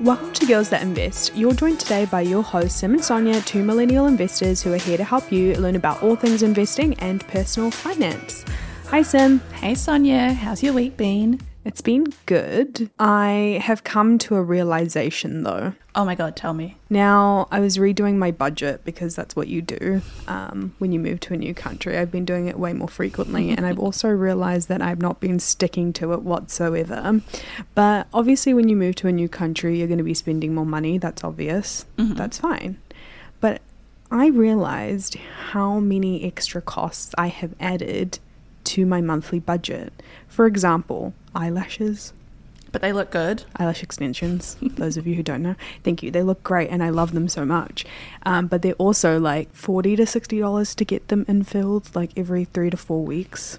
Welcome to Girls That Invest. You're joined today by your hosts, Sim and Sonia, two millennial investors who are here to help you learn about all things investing and personal finance. Hi, Sim. Hey, Sonia. How's your week been? It's been good. I have come to a realization though. Oh my God, tell me. Now, I was redoing my budget because that's what you do um, when you move to a new country. I've been doing it way more frequently, and I've also realized that I've not been sticking to it whatsoever. But obviously, when you move to a new country, you're going to be spending more money. That's obvious. Mm-hmm. That's fine. But I realized how many extra costs I have added to my monthly budget. For example, eyelashes, But they look good. eyelash extensions. those of you who don't know, thank you. They look great, and I love them so much. Um, but they're also like forty to sixty dollars to get them infilled, like every three to four weeks.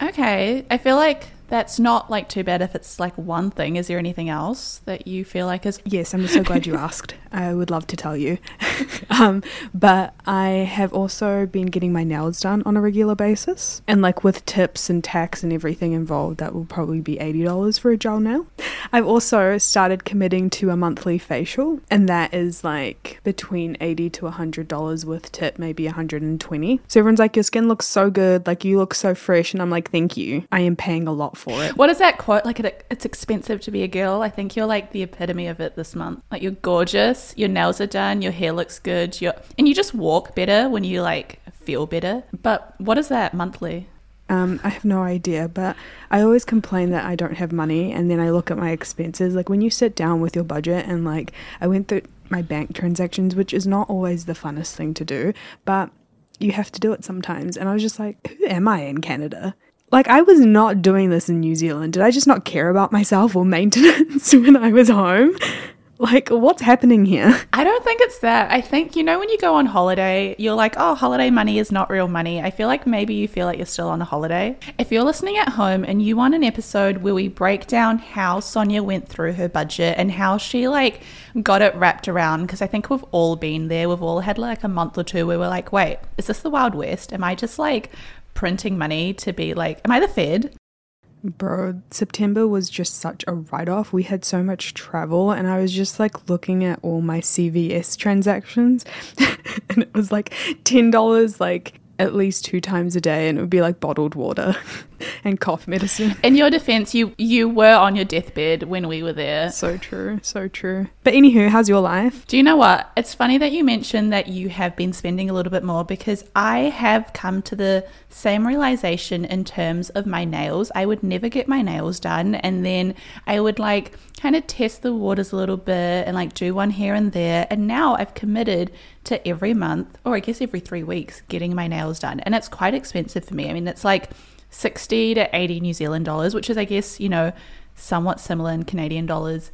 Okay. I feel like that's not like too bad if it's like one thing. Is there anything else that you feel like is. Yes, I'm so glad you asked. I would love to tell you. um, but I have also been getting my nails done on a regular basis. And like with tips and tax and everything involved, that will probably be $80 for a gel nail. I've also started committing to a monthly facial, and that is like between 80 to $100 with tip, maybe 120 So everyone's like, Your skin looks so good, like you look so fresh. And I'm like, Thank you. I am paying a lot for it. What is that quote? Like, it, it's expensive to be a girl. I think you're like the epitome of it this month. Like, you're gorgeous, your nails are done, your hair looks good, you're, and you just walk better when you like feel better. But what is that monthly? Um, I have no idea, but I always complain that I don't have money, and then I look at my expenses. Like when you sit down with your budget, and like I went through my bank transactions, which is not always the funnest thing to do, but you have to do it sometimes. And I was just like, who am I in Canada? Like I was not doing this in New Zealand. Did I just not care about myself or maintenance when I was home? Like, what's happening here? I don't think it's that. I think, you know, when you go on holiday, you're like, oh, holiday money is not real money. I feel like maybe you feel like you're still on a holiday. If you're listening at home and you want an episode where we break down how Sonia went through her budget and how she like got it wrapped around, because I think we've all been there. We've all had like a month or two where we're like, wait, is this the Wild West? Am I just like printing money to be like, am I the Fed? Bro, September was just such a write off. We had so much travel, and I was just like looking at all my CVS transactions, and it was like $10 like at least two times a day, and it would be like bottled water and cough medicine. In your defense, you you were on your deathbed when we were there. So true, so true. But anywho, how's your life? Do you know what? It's funny that you mentioned that you have been spending a little bit more because I have come to the same realization in terms of my nails. I would never get my nails done, and then I would like kind of test the waters a little bit and like do one here and there. And now I've committed to every month, or I guess every three weeks, getting my nails done. And it's quite expensive for me. I mean, it's like 60 to 80 New Zealand dollars, which is, I guess, you know, somewhat similar in Canadian dollars.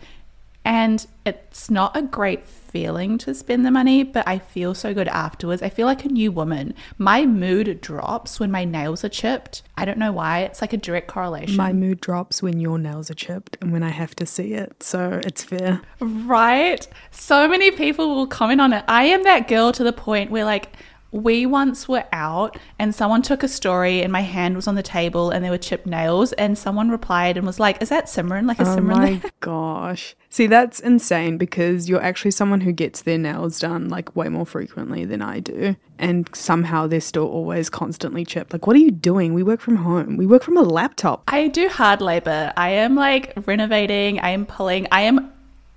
And it's not a great feeling to spend the money, but I feel so good afterwards. I feel like a new woman. My mood drops when my nails are chipped. I don't know why. It's like a direct correlation. My mood drops when your nails are chipped and when I have to see it, so it's fair. Right? So many people will comment on it. I am that girl to the point where, like, we once were out and someone took a story and my hand was on the table and there were chipped nails and someone replied and was like, Is that Simran? Like a Oh Simran my there? gosh. See, that's insane because you're actually someone who gets their nails done like way more frequently than I do. And somehow they're still always constantly chipped. Like, what are you doing? We work from home, we work from a laptop. I do hard labor. I am like renovating, I am pulling, I am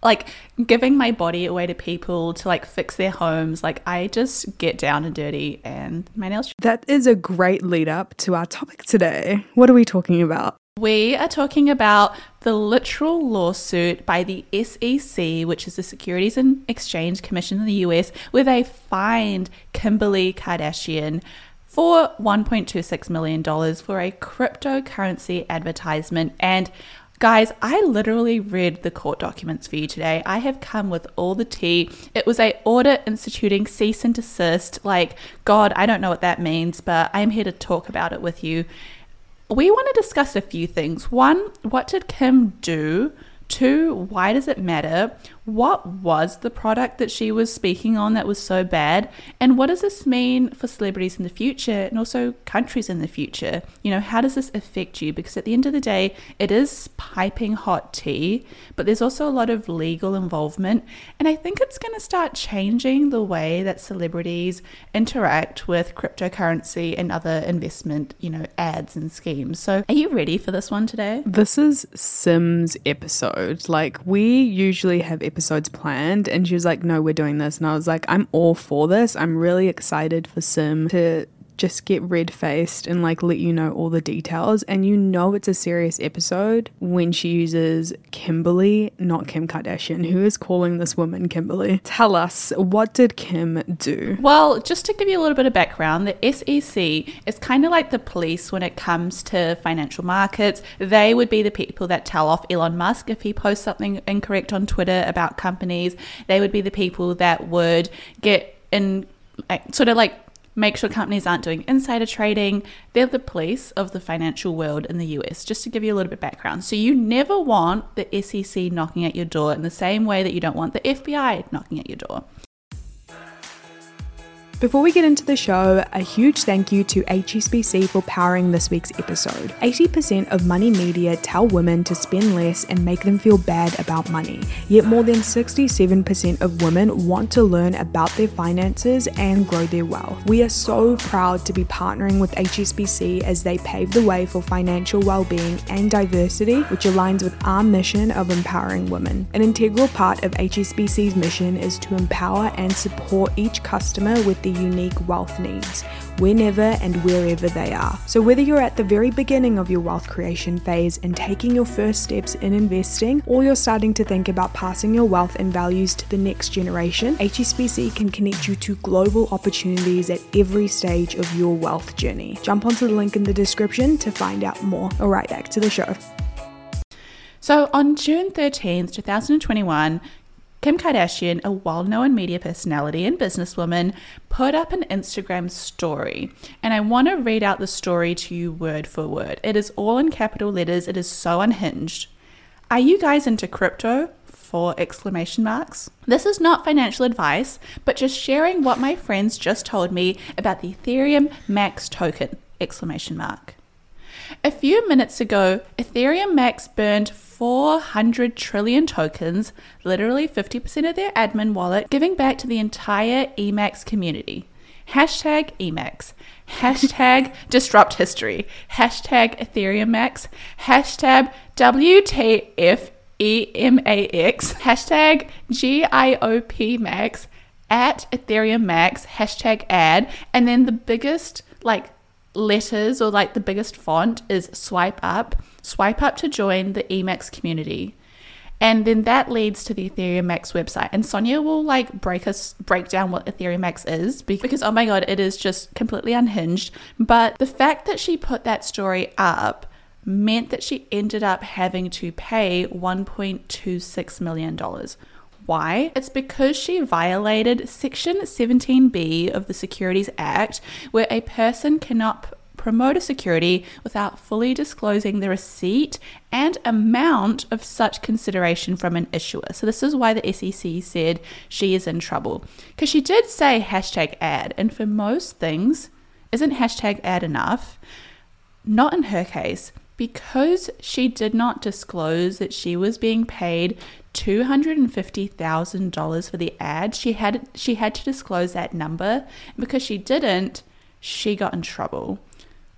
like giving my body away to people to like fix their homes. Like I just get down and dirty and my nails That is a great lead up to our topic today. What are we talking about? We are talking about the literal lawsuit by the SEC, which is the Securities and Exchange Commission in the US, where they fined Kimberly Kardashian for $1.26 million for a cryptocurrency advertisement. And Guys, I literally read the court documents for you today. I have come with all the tea. It was a order instituting cease and desist. Like, God, I don't know what that means, but I'm here to talk about it with you. We want to discuss a few things. One, what did Kim do? Two, why does it matter? What was the product that she was speaking on that was so bad? And what does this mean for celebrities in the future and also countries in the future? You know, how does this affect you? Because at the end of the day, it is piping hot tea, but there's also a lot of legal involvement. And I think it's going to start changing the way that celebrities interact with cryptocurrency and other investment, you know, ads and schemes. So are you ready for this one today? This is Sim's episode. Like, we usually have episodes episodes planned and she was like no we're doing this. And i was like i'm all for this. I'm really excited for sim to just get red faced and like let you know all the details. And you know it's a serious episode when she uses Kimberly, not Kim Kardashian. Who is calling this woman Kimberly? Tell us, what did Kim do? Well, just to give you a little bit of background, the SEC is kind of like the police when it comes to financial markets. They would be the people that tell off Elon Musk if he posts something incorrect on Twitter about companies. They would be the people that would get in sort of like make sure companies aren't doing insider trading. They're the police of the financial world in the US, just to give you a little bit of background. So you never want the SEC knocking at your door in the same way that you don't want the FBI knocking at your door. Before we get into the show, a huge thank you to HSBC for powering this week's episode. 80% of money media tell women to spend less and make them feel bad about money, yet more than 67% of women want to learn about their finances and grow their wealth. We are so proud to be partnering with HSBC as they pave the way for financial well-being and diversity, which aligns with our mission of empowering women. An integral part of HSBC's mission is to empower and support each customer with their unique wealth needs, whenever and wherever they are. So, whether you're at the very beginning of your wealth creation phase and taking your first steps in investing, or you're starting to think about passing your wealth and values to the next generation, HSBC can connect you to global opportunities at every stage of your wealth journey. Jump onto the link in the description to find out more. All right, back to the show. So on June 13th, 2021, Kim Kardashian, a well known media personality and businesswoman, put up an Instagram story. And I want to read out the story to you word for word. It is all in capital letters, it is so unhinged. Are you guys into crypto? Four exclamation marks. This is not financial advice, but just sharing what my friends just told me about the Ethereum Max token! Exclamation mark. A few minutes ago, Ethereum Max burned 400 trillion tokens, literally 50% of their admin wallet, giving back to the entire EMAX community. Hashtag EMAX. Hashtag disrupt history. Hashtag Ethereum Max. Hashtag WTF EMAX. Hashtag GIOP Max. At Ethereum Max. Hashtag ad. And then the biggest, like, letters or like the biggest font is swipe up. Swipe up to join the EMAX community. And then that leads to the Ethereum Max website. And Sonia will like break us break down what Ethereum Max is because oh my god, it is just completely unhinged. But the fact that she put that story up meant that she ended up having to pay 1.26 million dollars why? It's because she violated Section 17B of the Securities Act, where a person cannot promote a security without fully disclosing the receipt and amount of such consideration from an issuer. So, this is why the SEC said she is in trouble. Because she did say hashtag ad, and for most things, isn't hashtag ad enough? Not in her case because she did not disclose that she was being paid $250,000 for the ad, she had she had to disclose that number. Because she didn't, she got in trouble.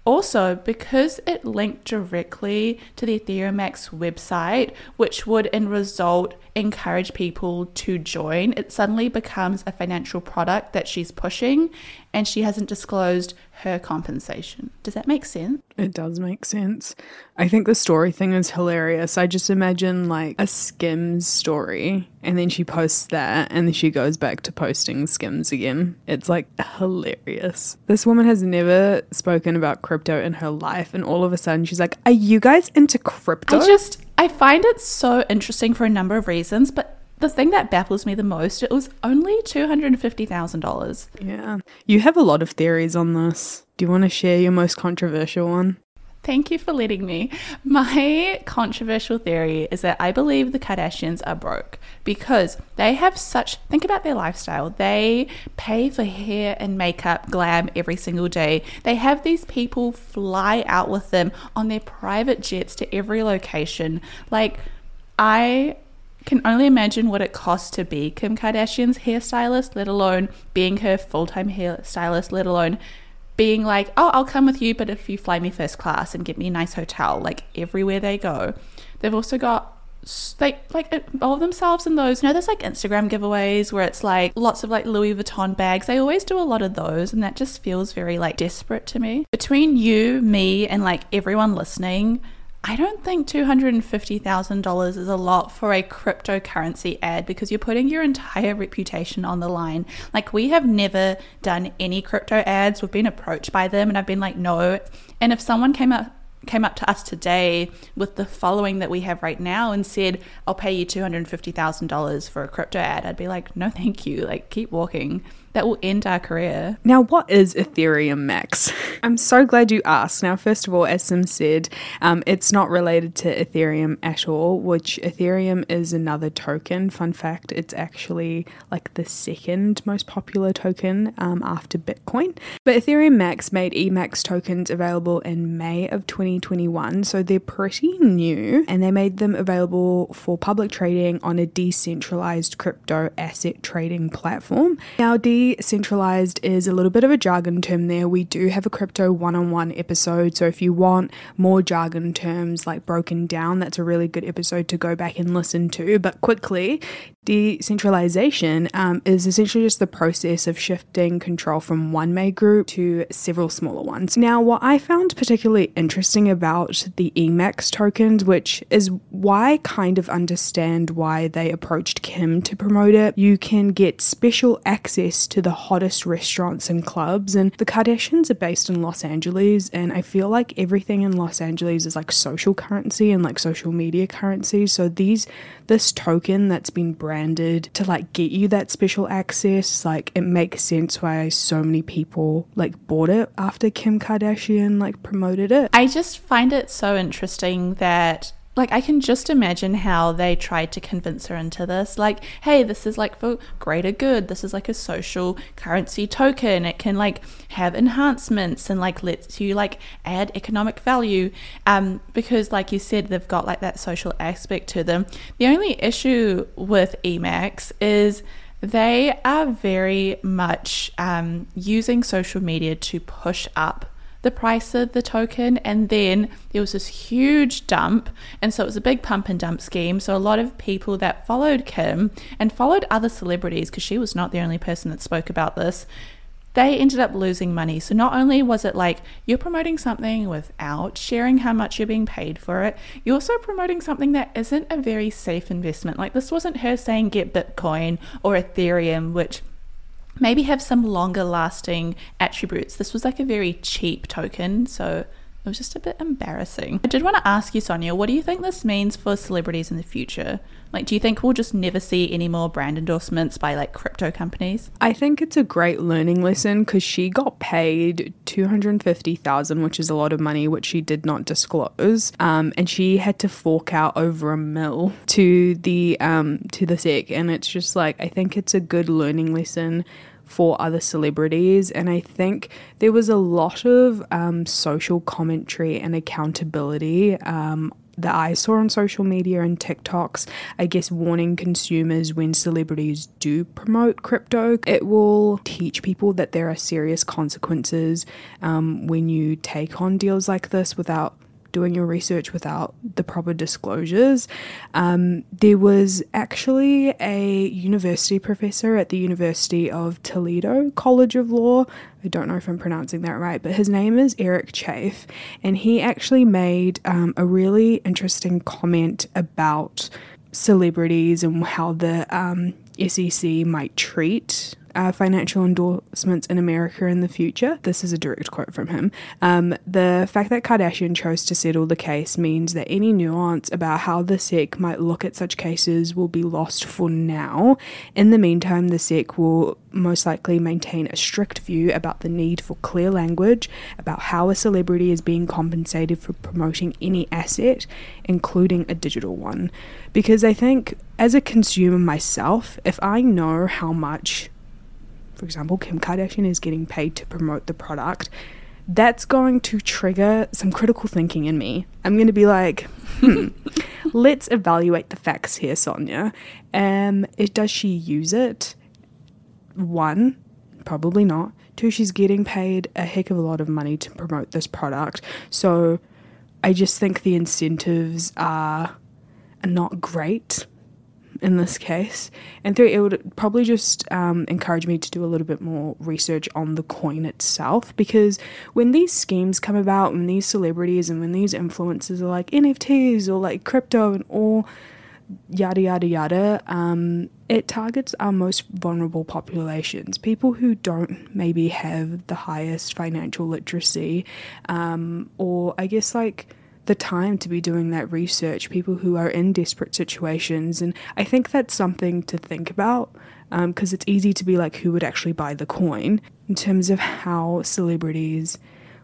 Also, because it linked directly to the Ethereum website, which would in result encourage people to join, it suddenly becomes a financial product that she's pushing and she hasn't disclosed her compensation. Does that make sense? It does make sense. I think the story thing is hilarious. I just imagine like a Skims story and then she posts that and then she goes back to posting Skims again. It's like hilarious. This woman has never spoken about crypto in her life and all of a sudden she's like, Are you guys into crypto? I just, I find it so interesting for a number of reasons, but the thing that baffles me the most, it was only $250,000. Yeah. You have a lot of theories on this. Do you want to share your most controversial one? Thank you for letting me. My controversial theory is that I believe the Kardashians are broke because they have such think about their lifestyle. They pay for hair and makeup, glam every single day. They have these people fly out with them on their private jets to every location. Like I can only imagine what it costs to be Kim Kardashian's hairstylist, let alone being her full time hairstylist, let alone being like, oh, I'll come with you, but if you fly me first class and get me a nice hotel, like everywhere they go. They've also got they like involve themselves in those. You know, there's like Instagram giveaways where it's like lots of like Louis Vuitton bags. They always do a lot of those, and that just feels very like desperate to me. Between you, me, and like everyone listening, I don't think $250,000 is a lot for a cryptocurrency ad because you're putting your entire reputation on the line. Like, we have never done any crypto ads. We've been approached by them, and I've been like, no. And if someone came up, came up to us today with the following that we have right now and said, I'll pay you $250,000 for a crypto ad, I'd be like, no, thank you. Like, keep walking that will end our career. Now, what is Ethereum Max? I'm so glad you asked. Now, first of all, as Sim said, um, it's not related to Ethereum at all, which Ethereum is another token. Fun fact, it's actually like the second most popular token um, after Bitcoin. But Ethereum Max made EMAX tokens available in May of 2021, so they're pretty new and they made them available for public trading on a decentralized crypto asset trading platform. Now, de decentralized is a little bit of a jargon term there. We do have a crypto one on one episode. So if you want more jargon terms like broken down, that's a really good episode to go back and listen to. But quickly, decentralization um, is essentially just the process of shifting control from one main group to several smaller ones. Now, what I found particularly interesting about the EMAX tokens, which is why I kind of understand why they approached Kim to promote it, you can get special access to the hottest restaurants and clubs. And the Kardashians are based in Los Angeles, and I feel like everything in Los Angeles is like social currency and like social media currency. So these this token that's been branded to like get you that special access, like it makes sense why so many people like bought it after Kim Kardashian like promoted it. I just find it so interesting that like I can just imagine how they tried to convince her into this. Like, hey, this is like for greater good. This is like a social currency token. It can like have enhancements and like lets you like add economic value. Um, because like you said, they've got like that social aspect to them. The only issue with Emax is they are very much um, using social media to push up the price of the token and then there was this huge dump and so it was a big pump and dump scheme. So a lot of people that followed kim and followed other celebrities because she was not the only person that spoke about this they ended up losing money. So not only was it like you're promoting something without sharing how much you're being paid for it you're also promoting something that isn't a very safe investment. Like this wasn't her saying get bitcoin or ethereum which maybe have some longer lasting attributes. This was like a very cheap token, so it was just a bit embarrassing. I did want to ask you, Sonia, what do you think this means for celebrities in the future? Like, do you think we'll just never see any more brand endorsements by like crypto companies? I think it's a great learning lesson because she got paid two hundred fifty thousand, which is a lot of money, which she did not disclose, um, and she had to fork out over a mil to the um, to the SEC, and it's just like I think it's a good learning lesson for other celebrities. And I think there was a lot of um, social commentary and accountability. Um, that I saw on social media and TikToks, I guess, warning consumers when celebrities do promote crypto. It will teach people that there are serious consequences um, when you take on deals like this without doing your research without the proper disclosures. Um, there was actually a university professor at the University of Toledo College of Law. I don't know if I'm pronouncing that right, but his name is Eric Chaffee, and he actually made um, a really interesting comment about celebrities and how the um, SEC might treat uh, financial endorsements in America in the future. This is a direct quote from him. Um, the fact that Kardashian chose to settle the case means that any nuance about how the SEC might look at such cases will be lost for now. In the meantime, the SEC will most likely maintain a strict view about the need for clear language about how a celebrity is being compensated for promoting any asset, including a digital one. Because I think, as a consumer myself, if I know how much, for example, Kim Kardashian is getting paid to promote the product, that's going to trigger some critical thinking in me. I'm going to be like, hmm, let's evaluate the facts here, Sonia. Um, it, does she use it? one, probably not. Two, she's getting paid a heck of a lot of money to promote this product. So I just think the incentives are, are not great in this case. And three, it would probably just um, encourage me to do a little bit more research on the coin itself because when these schemes come about, when these celebrities and when these influencers are like NFTs or like crypto and all yada yada yada, um, it targets our most vulnerable populations, people who don't maybe have the highest financial literacy, um, or I guess like the time to be doing that research, people who are in desperate situations. And I think that's something to think about because um, it's easy to be like, who would actually buy the coin in terms of how celebrities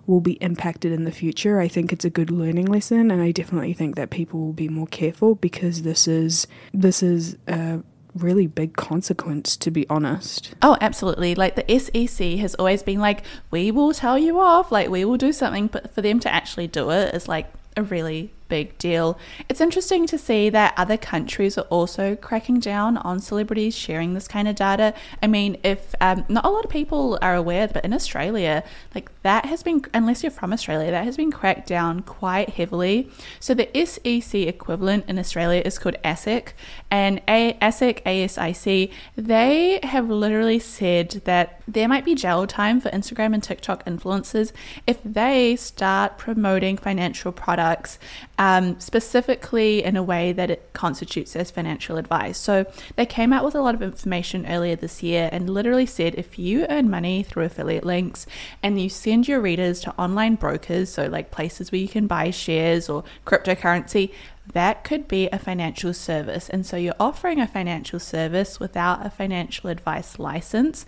will be impacted in the future. I think it's a good learning lesson, and I definitely think that people will be more careful because this is this is a really big consequence to be honest. Oh, absolutely. Like the SEC has always been like, we will tell you off, like we will do something, but for them to actually do it is like a really big deal. It's interesting to see that other countries are also cracking down on celebrities sharing this kind of data. I mean, if um, not a lot of people are aware, but in Australia, like that has been, unless you're from Australia, that has been cracked down quite heavily. So the SEC equivalent in Australia is called ASIC, and A- ASIC, ASIC, they have literally said that there might be jail time for Instagram and TikTok influencers if they start promoting financial products um, specifically in a way that it constitutes as financial advice. So they came out with a lot of information earlier this year and literally said if you earn money through affiliate links and you send your readers to online brokers, so like places where you can buy shares or cryptocurrency, that could be a financial service. And so you're offering a financial service without a financial advice license.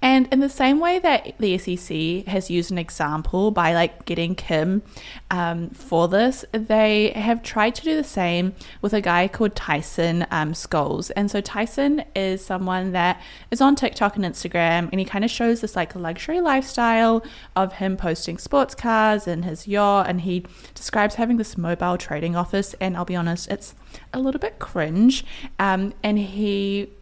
And in the same way that the SEC has used an example by like getting Kim um, for this, they have tried to do the same with a guy called Tyson um. And so Tyson is someone that is on TikTok and Instagram, and he kind of shows this like luxury lifestyle of him posting sports cars and his yacht, and he describes having this mobile trading office. And I'll be honest, it's a little bit cringe. Um, and he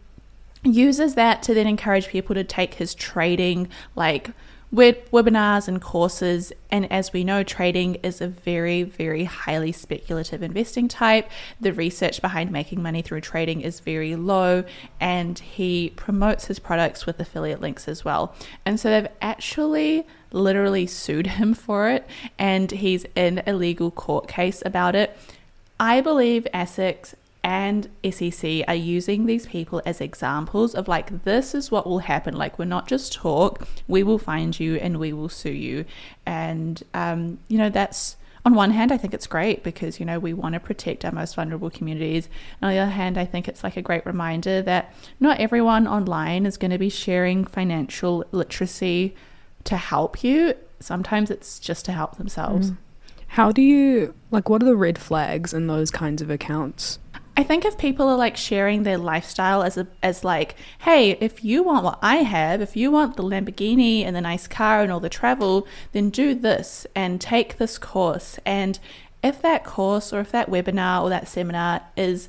uses that to then encourage people to take his trading like web- webinars and courses. And as we know, trading is a very, very highly speculative investing type. The research behind making money through trading is very low, and he promotes his products with affiliate links as well. And so they've actually literally sued him for it, and he's in a legal court case about it. I believe ASICs and SEC are using these people as examples of like, this is what will happen. Like, we're not just talk, we will find you and we will sue you. And, um, you know, that's on one hand, I think it's great because, you know, we want to protect our most vulnerable communities. On the other hand, I think it's like a great reminder that not everyone online is going to be sharing financial literacy to help you. Sometimes it's just to help themselves. Mm. How do you, like, what are the red flags in those kinds of accounts? I think if people are like sharing their lifestyle as a as like, hey, if you want what I have, if you want the Lamborghini and the nice car and all the travel, then do this and take this course. And if that course or if that webinar or that seminar is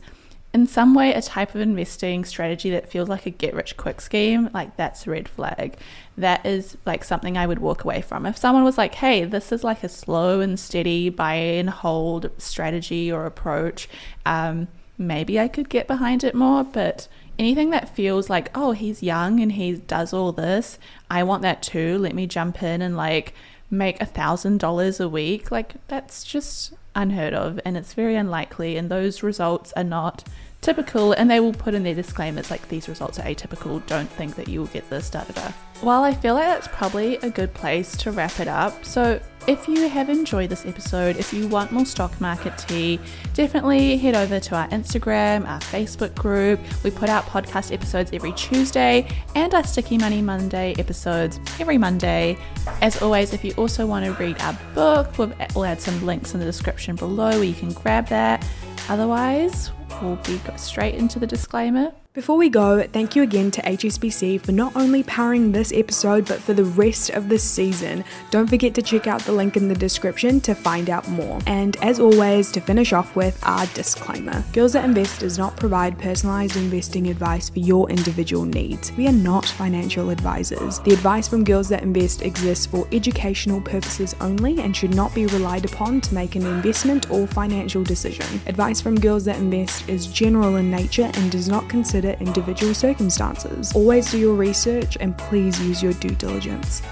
in some way a type of investing strategy that feels like a get rich quick scheme, like that's a red flag. That is like something I would walk away from. If someone was like, hey, this is like a slow and steady buy and hold strategy or approach, um, maybe I could get behind it more. But anything that feels like, oh, he's young and he does all this, I want that too. Let me jump in and like make a thousand dollars a week. Like that's just unheard of and it's very unlikely. And those results are not typical, and they will put in their disclaimers like these results are atypical. Don't think that you will get this, da da da. Well, I feel like that's probably a good place to wrap it up. So, if you have enjoyed this episode, if you want more stock market tea, definitely head over to our Instagram, our Facebook group. We put out podcast episodes every Tuesday and our Sticky Money Monday episodes every Monday. As always, if you also want to read our book, we'll add some links in the description below where you can grab that. Otherwise, we'll be straight into the disclaimer. Before we go, thank you again to HSBC for not only powering this episode but for the rest of the season. Don't forget to check out the link in the description to find out more. And as always, to finish off with our disclaimer Girls That Invest does not provide personalized investing advice for your individual needs. We are not financial advisors. The advice from Girls That Invest exists for educational purposes only and should not be relied upon to make an investment or financial decision. Advice from Girls That Invest is general in nature and does not consider individual circumstances. Always do your research and please use your due diligence.